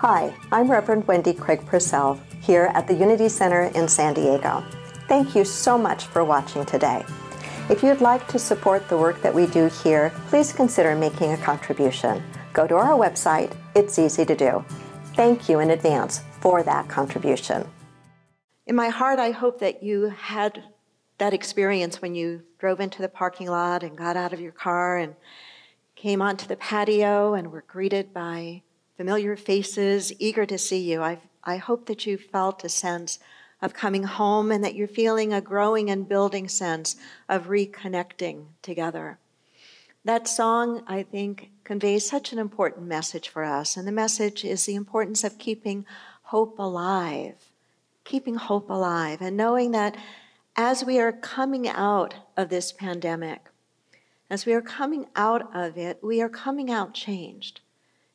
Hi, I'm Reverend Wendy Craig Purcell here at the Unity Center in San Diego. Thank you so much for watching today. If you'd like to support the work that we do here, please consider making a contribution. Go to our website, it's easy to do. Thank you in advance for that contribution. In my heart, I hope that you had that experience when you drove into the parking lot and got out of your car and came onto the patio and were greeted by familiar faces, eager to see you. I, I hope that you felt a sense of coming home and that you're feeling a growing and building sense of reconnecting together. That song, I think, conveys such an important message for us, and the message is the importance of keeping hope alive, keeping hope alive, and knowing that as we are coming out of this pandemic, as we are coming out of it, we are coming out changed.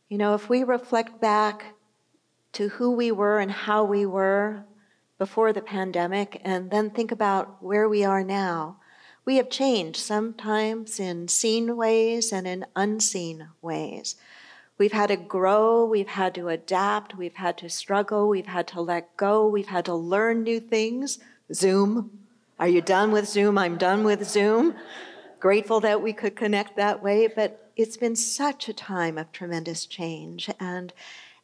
You know, if we reflect back to who we were and how we were before the pandemic, and then think about where we are now, we have changed, sometimes in seen ways and in unseen ways. We've had to grow, we've had to adapt, we've had to struggle, we've had to let go, we've had to learn new things. Zoom. Are you done with Zoom? I'm done with Zoom. Grateful that we could connect that way, but it's been such a time of tremendous change. And,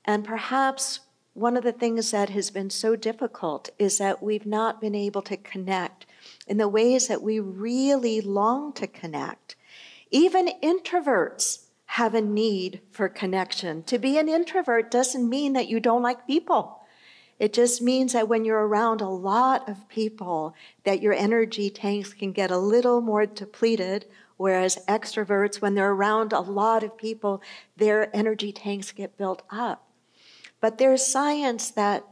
and perhaps one of the things that has been so difficult is that we've not been able to connect in the ways that we really long to connect. Even introverts have a need for connection. To be an introvert doesn't mean that you don't like people. It just means that when you're around a lot of people, that your energy tanks can get a little more depleted, whereas extroverts, when they're around a lot of people, their energy tanks get built up. But there's science that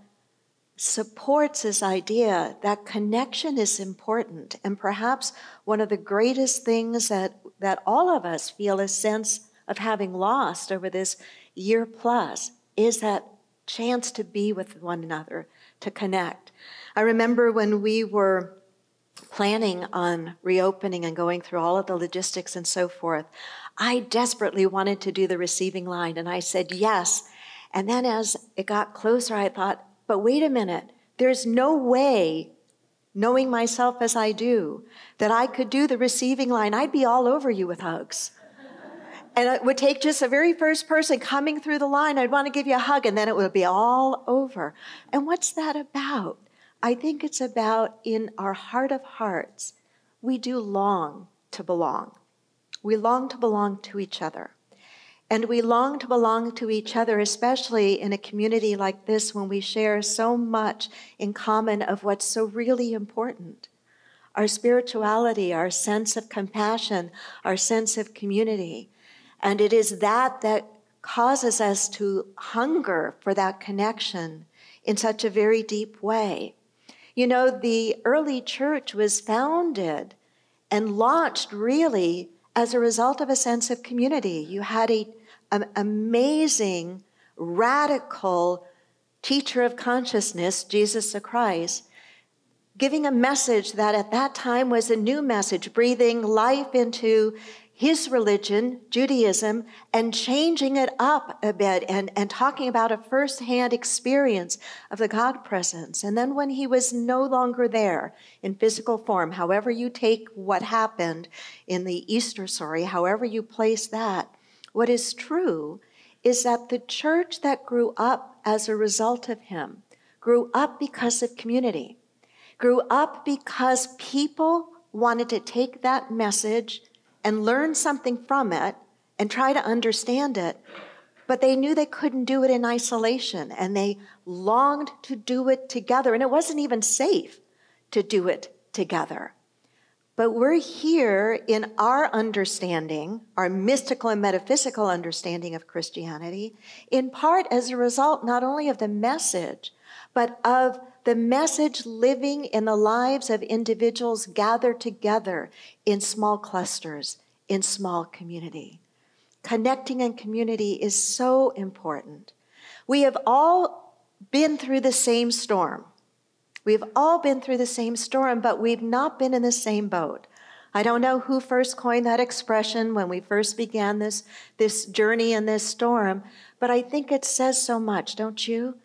supports this idea that connection is important. And perhaps one of the greatest things that, that all of us feel a sense of having lost over this year plus is that chance to be with one another, to connect. I remember when we were planning on reopening and going through all of the logistics and so forth, I desperately wanted to do the receiving line, and I said yes. And then as it got closer, I thought, but wait a minute, there's no way, knowing myself as I do, that I could do the receiving line. I'd be all over you with hugs. And it would take just the very first person coming through the line, I'd want to give you a hug, and then it would be all over. And what's that about? I think it's about in our heart of hearts, we do long to belong. We long to belong to each other. And we long to belong to each other, especially in a community like this when we share so much in common of what's so really important our spirituality, our sense of compassion, our sense of community. And it is that that causes us to hunger for that connection in such a very deep way. You know, the early church was founded and launched really as a result of a sense of community. You had a an amazing, radical teacher of consciousness, Jesus the Christ, giving a message that at that time was a new message, breathing life into his religion, Judaism, and changing it up a bit and, and talking about a firsthand experience of the God presence. And then when he was no longer there in physical form, however you take what happened in the Easter story, however you place that, what is true is that the church that grew up as a result of him grew up because of community, grew up because people wanted to take that message and learn something from it and try to understand it, but they knew they couldn't do it in isolation and they longed to do it together. And it wasn't even safe to do it together. But we're here in our understanding, our mystical and metaphysical understanding of Christianity, in part as a result not only of the message, but of the message living in the lives of individuals gathered together in small clusters, in small community. Connecting and community is so important. We have all been through the same storm. We've all been through the same storm, but we've not been in the same boat. I don't know who first coined that expression when we first began this, this journey in this storm, but I think it says so much, don't you?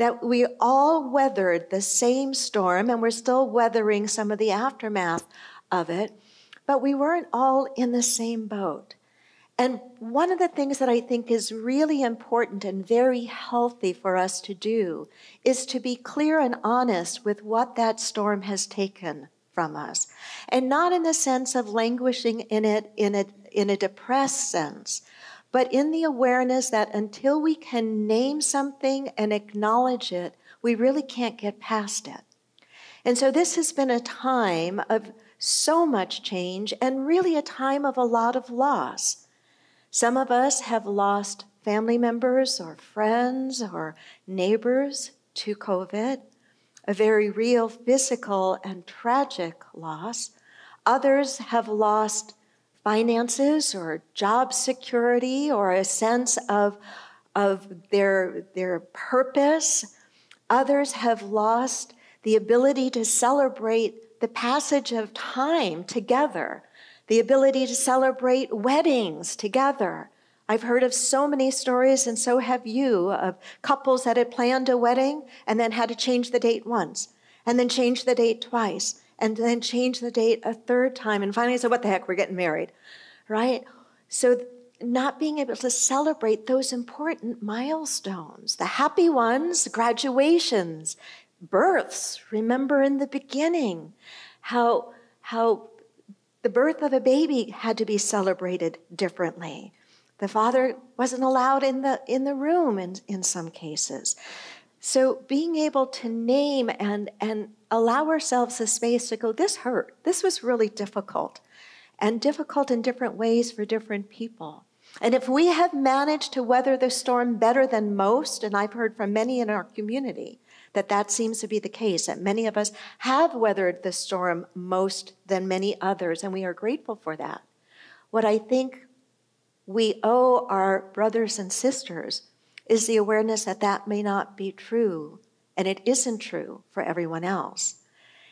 That we all weathered the same storm and we're still weathering some of the aftermath of it, but we weren't all in the same boat. And one of the things that I think is really important and very healthy for us to do is to be clear and honest with what that storm has taken from us. And not in the sense of languishing in it in a, in a depressed sense, but in the awareness that until we can name something and acknowledge it, we really can't get past it. And so this has been a time of so much change and really a time of a lot of loss. Some of us have lost family members or friends or neighbors to COVID, a very real physical and tragic loss. Others have lost finances or job security or a sense of, of their, their purpose. Others have lost the ability to celebrate the passage of time together the ability to celebrate weddings together. I've heard of so many stories, and so have you, of couples that had planned a wedding and then had to change the date once, and then change the date twice, and then change the date a third time, and finally said, What the heck, we're getting married, right? So, not being able to celebrate those important milestones, the happy ones, graduations, births. Remember in the beginning how, how the birth of a baby had to be celebrated differently. The father wasn't allowed in the, in the room in, in some cases. So being able to name and, and allow ourselves a space to go, this hurt. This was really difficult. And difficult in different ways for different people. And if we have managed to weather the storm better than most, and I've heard from many in our community, that that seems to be the case, that many of us have weathered the storm most than many others, and we are grateful for that. What I think we owe our brothers and sisters is the awareness that that may not be true, and it isn't true for everyone else.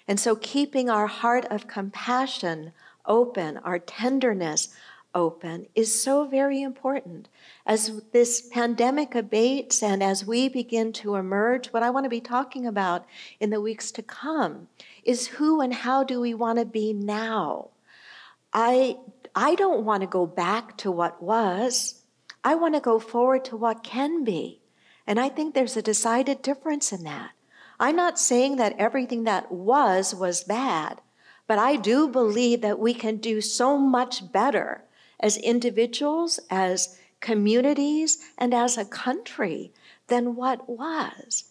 And so, keeping our heart of compassion open, our tenderness open, is so very important as this pandemic abates and as we begin to emerge, what I want to be talking about in the weeks to come is who and how do we want to be now? I, I don't want to go back to what was. I want to go forward to what can be. And I think there's a decided difference in that. I'm not saying that everything that was was bad, but I do believe that we can do so much better as individuals, as communities, and as a country than what was.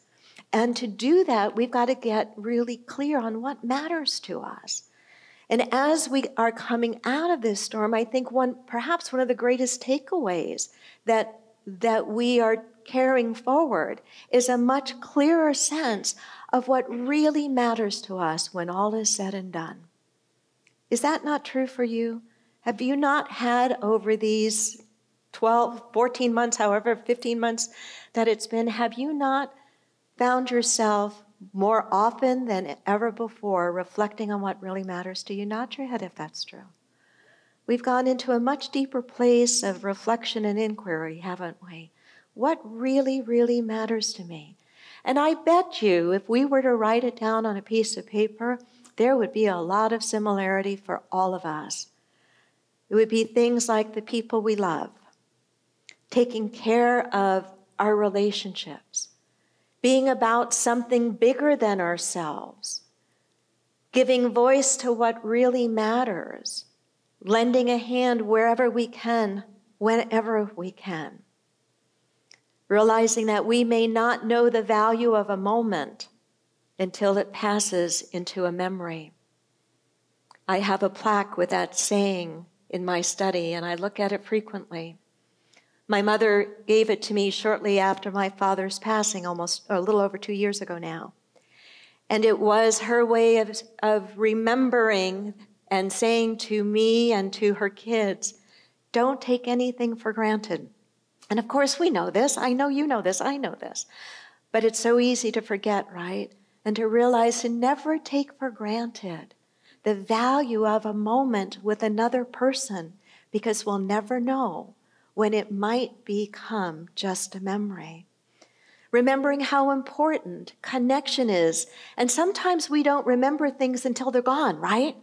And to do that, we've got to get really clear on what matters to us. And as we are coming out of this storm, I think one perhaps one of the greatest takeaways that that we are carrying forward is a much clearer sense of what really matters to us when all is said and done. Is that not true for you? Have you not had over these 12, 14 months, however, 15 months that it's been, have you not found yourself more often than ever before reflecting on what really matters to you? Nod your head if that's true. We've gone into a much deeper place of reflection and inquiry, haven't we? What really, really matters to me? And I bet you, if we were to write it down on a piece of paper, there would be a lot of similarity for all of us. It would be things like the people we love, taking care of our relationships, being about something bigger than ourselves, giving voice to what really matters, lending a hand wherever we can, whenever we can. Realizing that we may not know the value of a moment until it passes into a memory. I have a plaque with that saying in my study, and I look at it frequently. My mother gave it to me shortly after my father's passing, almost a little over two years ago now. And it was her way of, of remembering and saying to me and to her kids, don't take anything for granted. And of course, we know this. I know you know this. I know this. But it's so easy to forget, right? And to realize to never take for granted the value of a moment with another person because we'll never know when it might become just a memory. Remembering how important connection is. And sometimes we don't remember things until they're gone, right?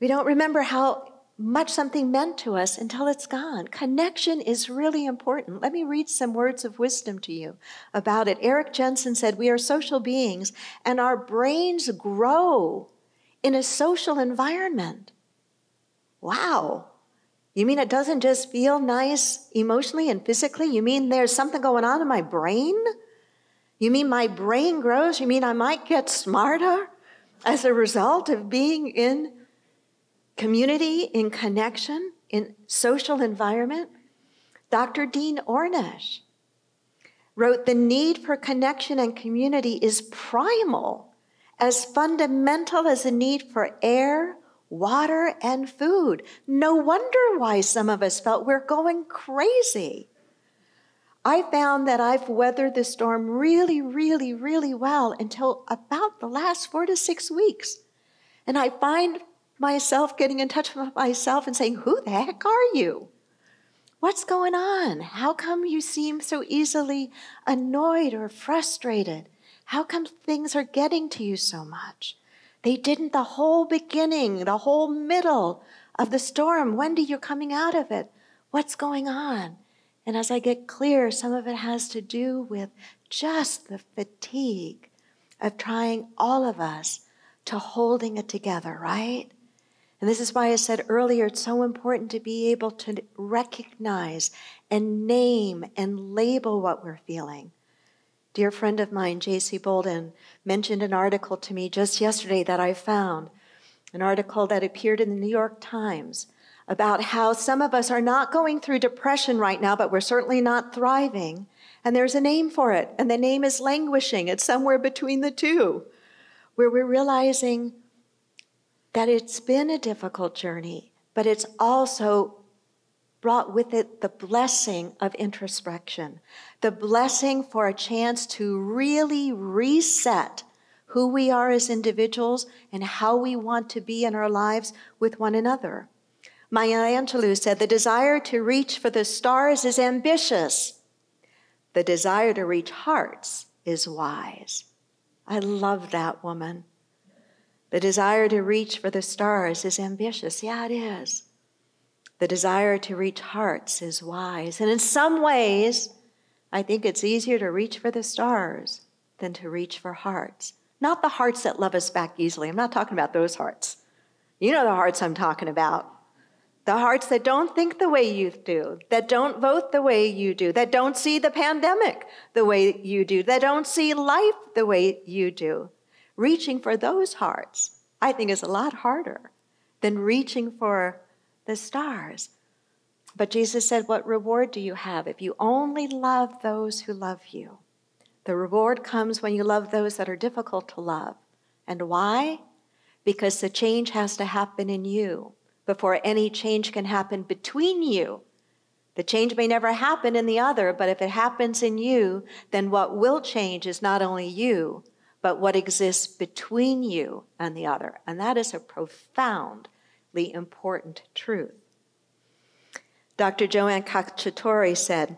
We don't remember how much something meant to us until it's gone. Connection is really important. Let me read some words of wisdom to you about it. Eric Jensen said, We are social beings, and our brains grow in a social environment. Wow. You mean it doesn't just feel nice emotionally and physically? You mean there's something going on in my brain? You mean my brain grows? You mean I might get smarter as a result of being in community, in connection, in social environment. Dr. Dean Ornish wrote The need for connection and community is primal, as fundamental as the need for air, water, and food. No wonder why some of us felt we're going crazy. I found that I've weathered the storm really, really, really well until about the last four to six weeks. And I find myself getting in touch with myself and saying, Who the heck are you? What's going on? How come you seem so easily annoyed or frustrated? How come things are getting to you so much? They didn't the whole beginning, the whole middle of the storm. Wendy, you're coming out of it? What's going on? And as I get clear, some of it has to do with just the fatigue of trying all of us to holding it together, right? And this is why I said earlier it's so important to be able to recognize and name and label what we're feeling. Dear friend of mine, J.C. Bolden, mentioned an article to me just yesterday that I found, an article that appeared in the New York Times about how some of us are not going through depression right now, but we're certainly not thriving. And there's a name for it, and the name is languishing. It's somewhere between the two, where we're realizing that it's been a difficult journey, but it's also brought with it the blessing of introspection, the blessing for a chance to really reset who we are as individuals and how we want to be in our lives with one another. Maya Angelou said, The desire to reach for the stars is ambitious. The desire to reach hearts is wise. I love that woman. The desire to reach for the stars is ambitious. Yeah, it is. The desire to reach hearts is wise. And in some ways, I think it's easier to reach for the stars than to reach for hearts. Not the hearts that love us back easily. I'm not talking about those hearts. You know the hearts I'm talking about. The hearts that don't think the way you do, that don't vote the way you do, that don't see the pandemic the way you do, that don't see life the way you do reaching for those hearts, I think, is a lot harder than reaching for the stars. But Jesus said, What reward do you have if you only love those who love you? The reward comes when you love those that are difficult to love. And why? Because the change has to happen in you before any change can happen between you. The change may never happen in the other, but if it happens in you, then what will change is not only you, but what exists between you and the other. And that is a profoundly important truth. Dr. Joanne Cacciatore said,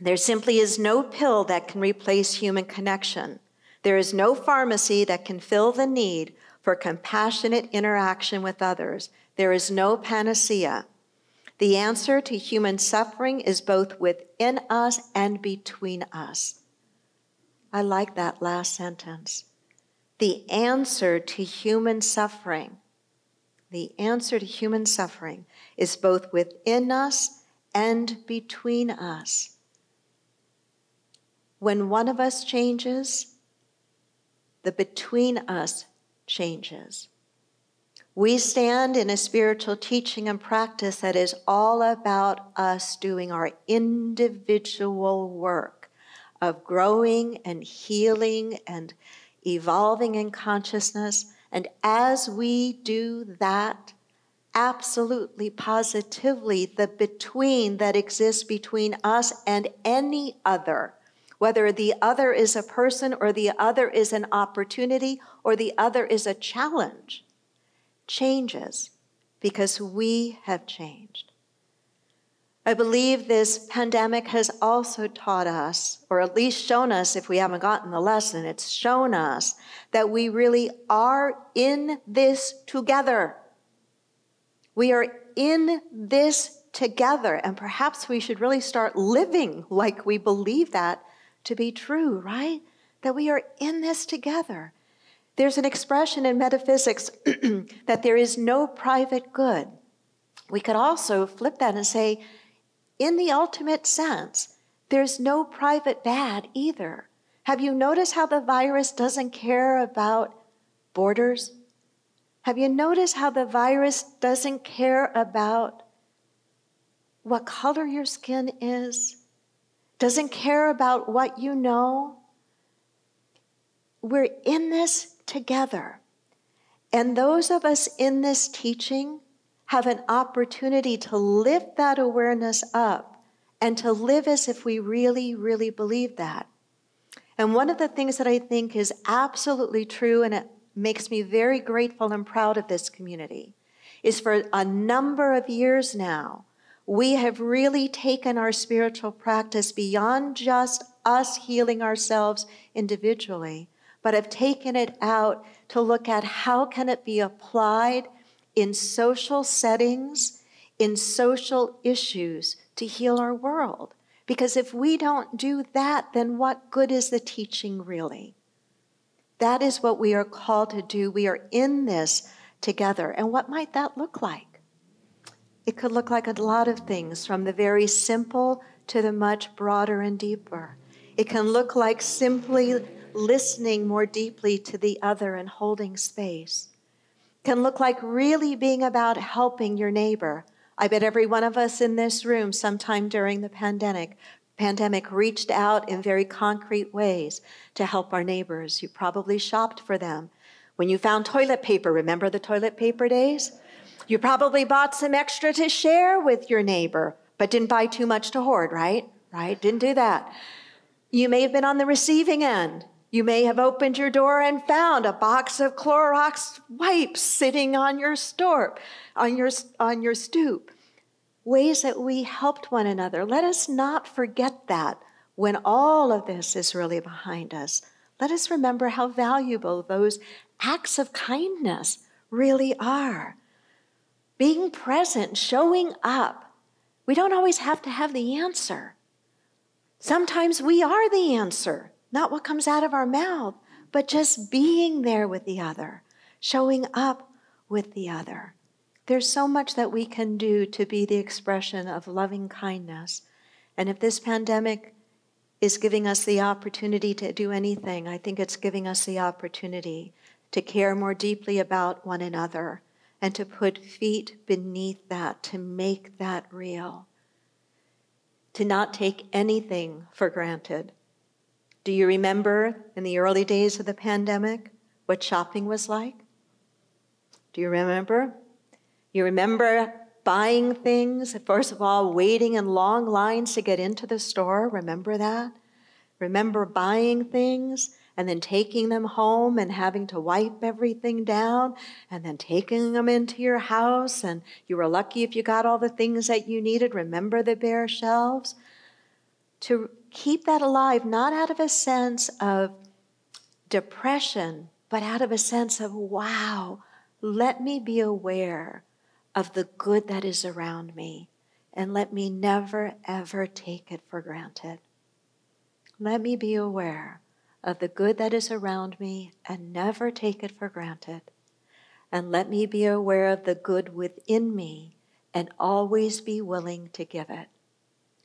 There simply is no pill that can replace human connection. There is no pharmacy that can fill the need for compassionate interaction with others. There is no panacea. The answer to human suffering is both within us and between us. I like that last sentence. The answer to human suffering, the answer to human suffering is both within us and between us. When one of us changes, the between us changes. We stand in a spiritual teaching and practice that is all about us doing our individual work of growing and healing and evolving in consciousness. And as we do that, absolutely positively, the between that exists between us and any other, whether the other is a person or the other is an opportunity or the other is a challenge, changes because we have changed. I believe this pandemic has also taught us, or at least shown us, if we haven't gotten the lesson, it's shown us that we really are in this together. We are in this together, and perhaps we should really start living like we believe that to be true, right? That we are in this together. There's an expression in metaphysics that there is no private good. We could also flip that and say, in the ultimate sense, there's no private bad either. Have you noticed how the virus doesn't care about borders? Have you noticed how the virus doesn't care about what color your skin is? Doesn't care about what you know? We're in this together. And those of us in this teaching have an opportunity to lift that awareness up and to live as if we really, really believe that. And one of the things that I think is absolutely true, and it makes me very grateful and proud of this community, is for a number of years now, we have really taken our spiritual practice beyond just us healing ourselves individually, but have taken it out to look at how can it be applied in social settings, in social issues to heal our world. Because if we don't do that, then what good is the teaching really? That is what we are called to do. We are in this together. And what might that look like? It could look like a lot of things, from the very simple to the much broader and deeper. It can look like simply listening more deeply to the other and holding space can look like really being about helping your neighbor. I bet every one of us in this room, sometime during the pandemic, pandemic reached out in very concrete ways to help our neighbors. You probably shopped for them. When you found toilet paper, remember the toilet paper days? You probably bought some extra to share with your neighbor, but didn't buy too much to hoard, right? Right? Didn't do that. You may have been on the receiving end. You may have opened your door and found a box of Clorox wipes sitting on your on your, on your stoop. Ways that we helped one another. Let us not forget that when all of this is really behind us. Let us remember how valuable those acts of kindness really are. Being present, showing up. We don't always have to have the answer. Sometimes we are the answer not what comes out of our mouth, but just being there with the other, showing up with the other. There's so much that we can do to be the expression of loving kindness. And if this pandemic is giving us the opportunity to do anything, I think it's giving us the opportunity to care more deeply about one another and to put feet beneath that, to make that real, to not take anything for granted do you remember in the early days of the pandemic what shopping was like? Do you remember? You remember buying things, first of all, waiting in long lines to get into the store. Remember that? Remember buying things and then taking them home and having to wipe everything down and then taking them into your house. And you were lucky if you got all the things that you needed. Remember the bare shelves? To keep that alive, not out of a sense of depression, but out of a sense of, wow, let me be aware of the good that is around me, and let me never, ever take it for granted. Let me be aware of the good that is around me and never take it for granted. And let me be aware of the good within me and always be willing to give it.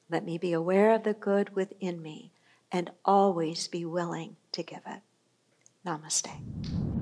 Let me be aware of the good within me and always be willing to give it. Namaste.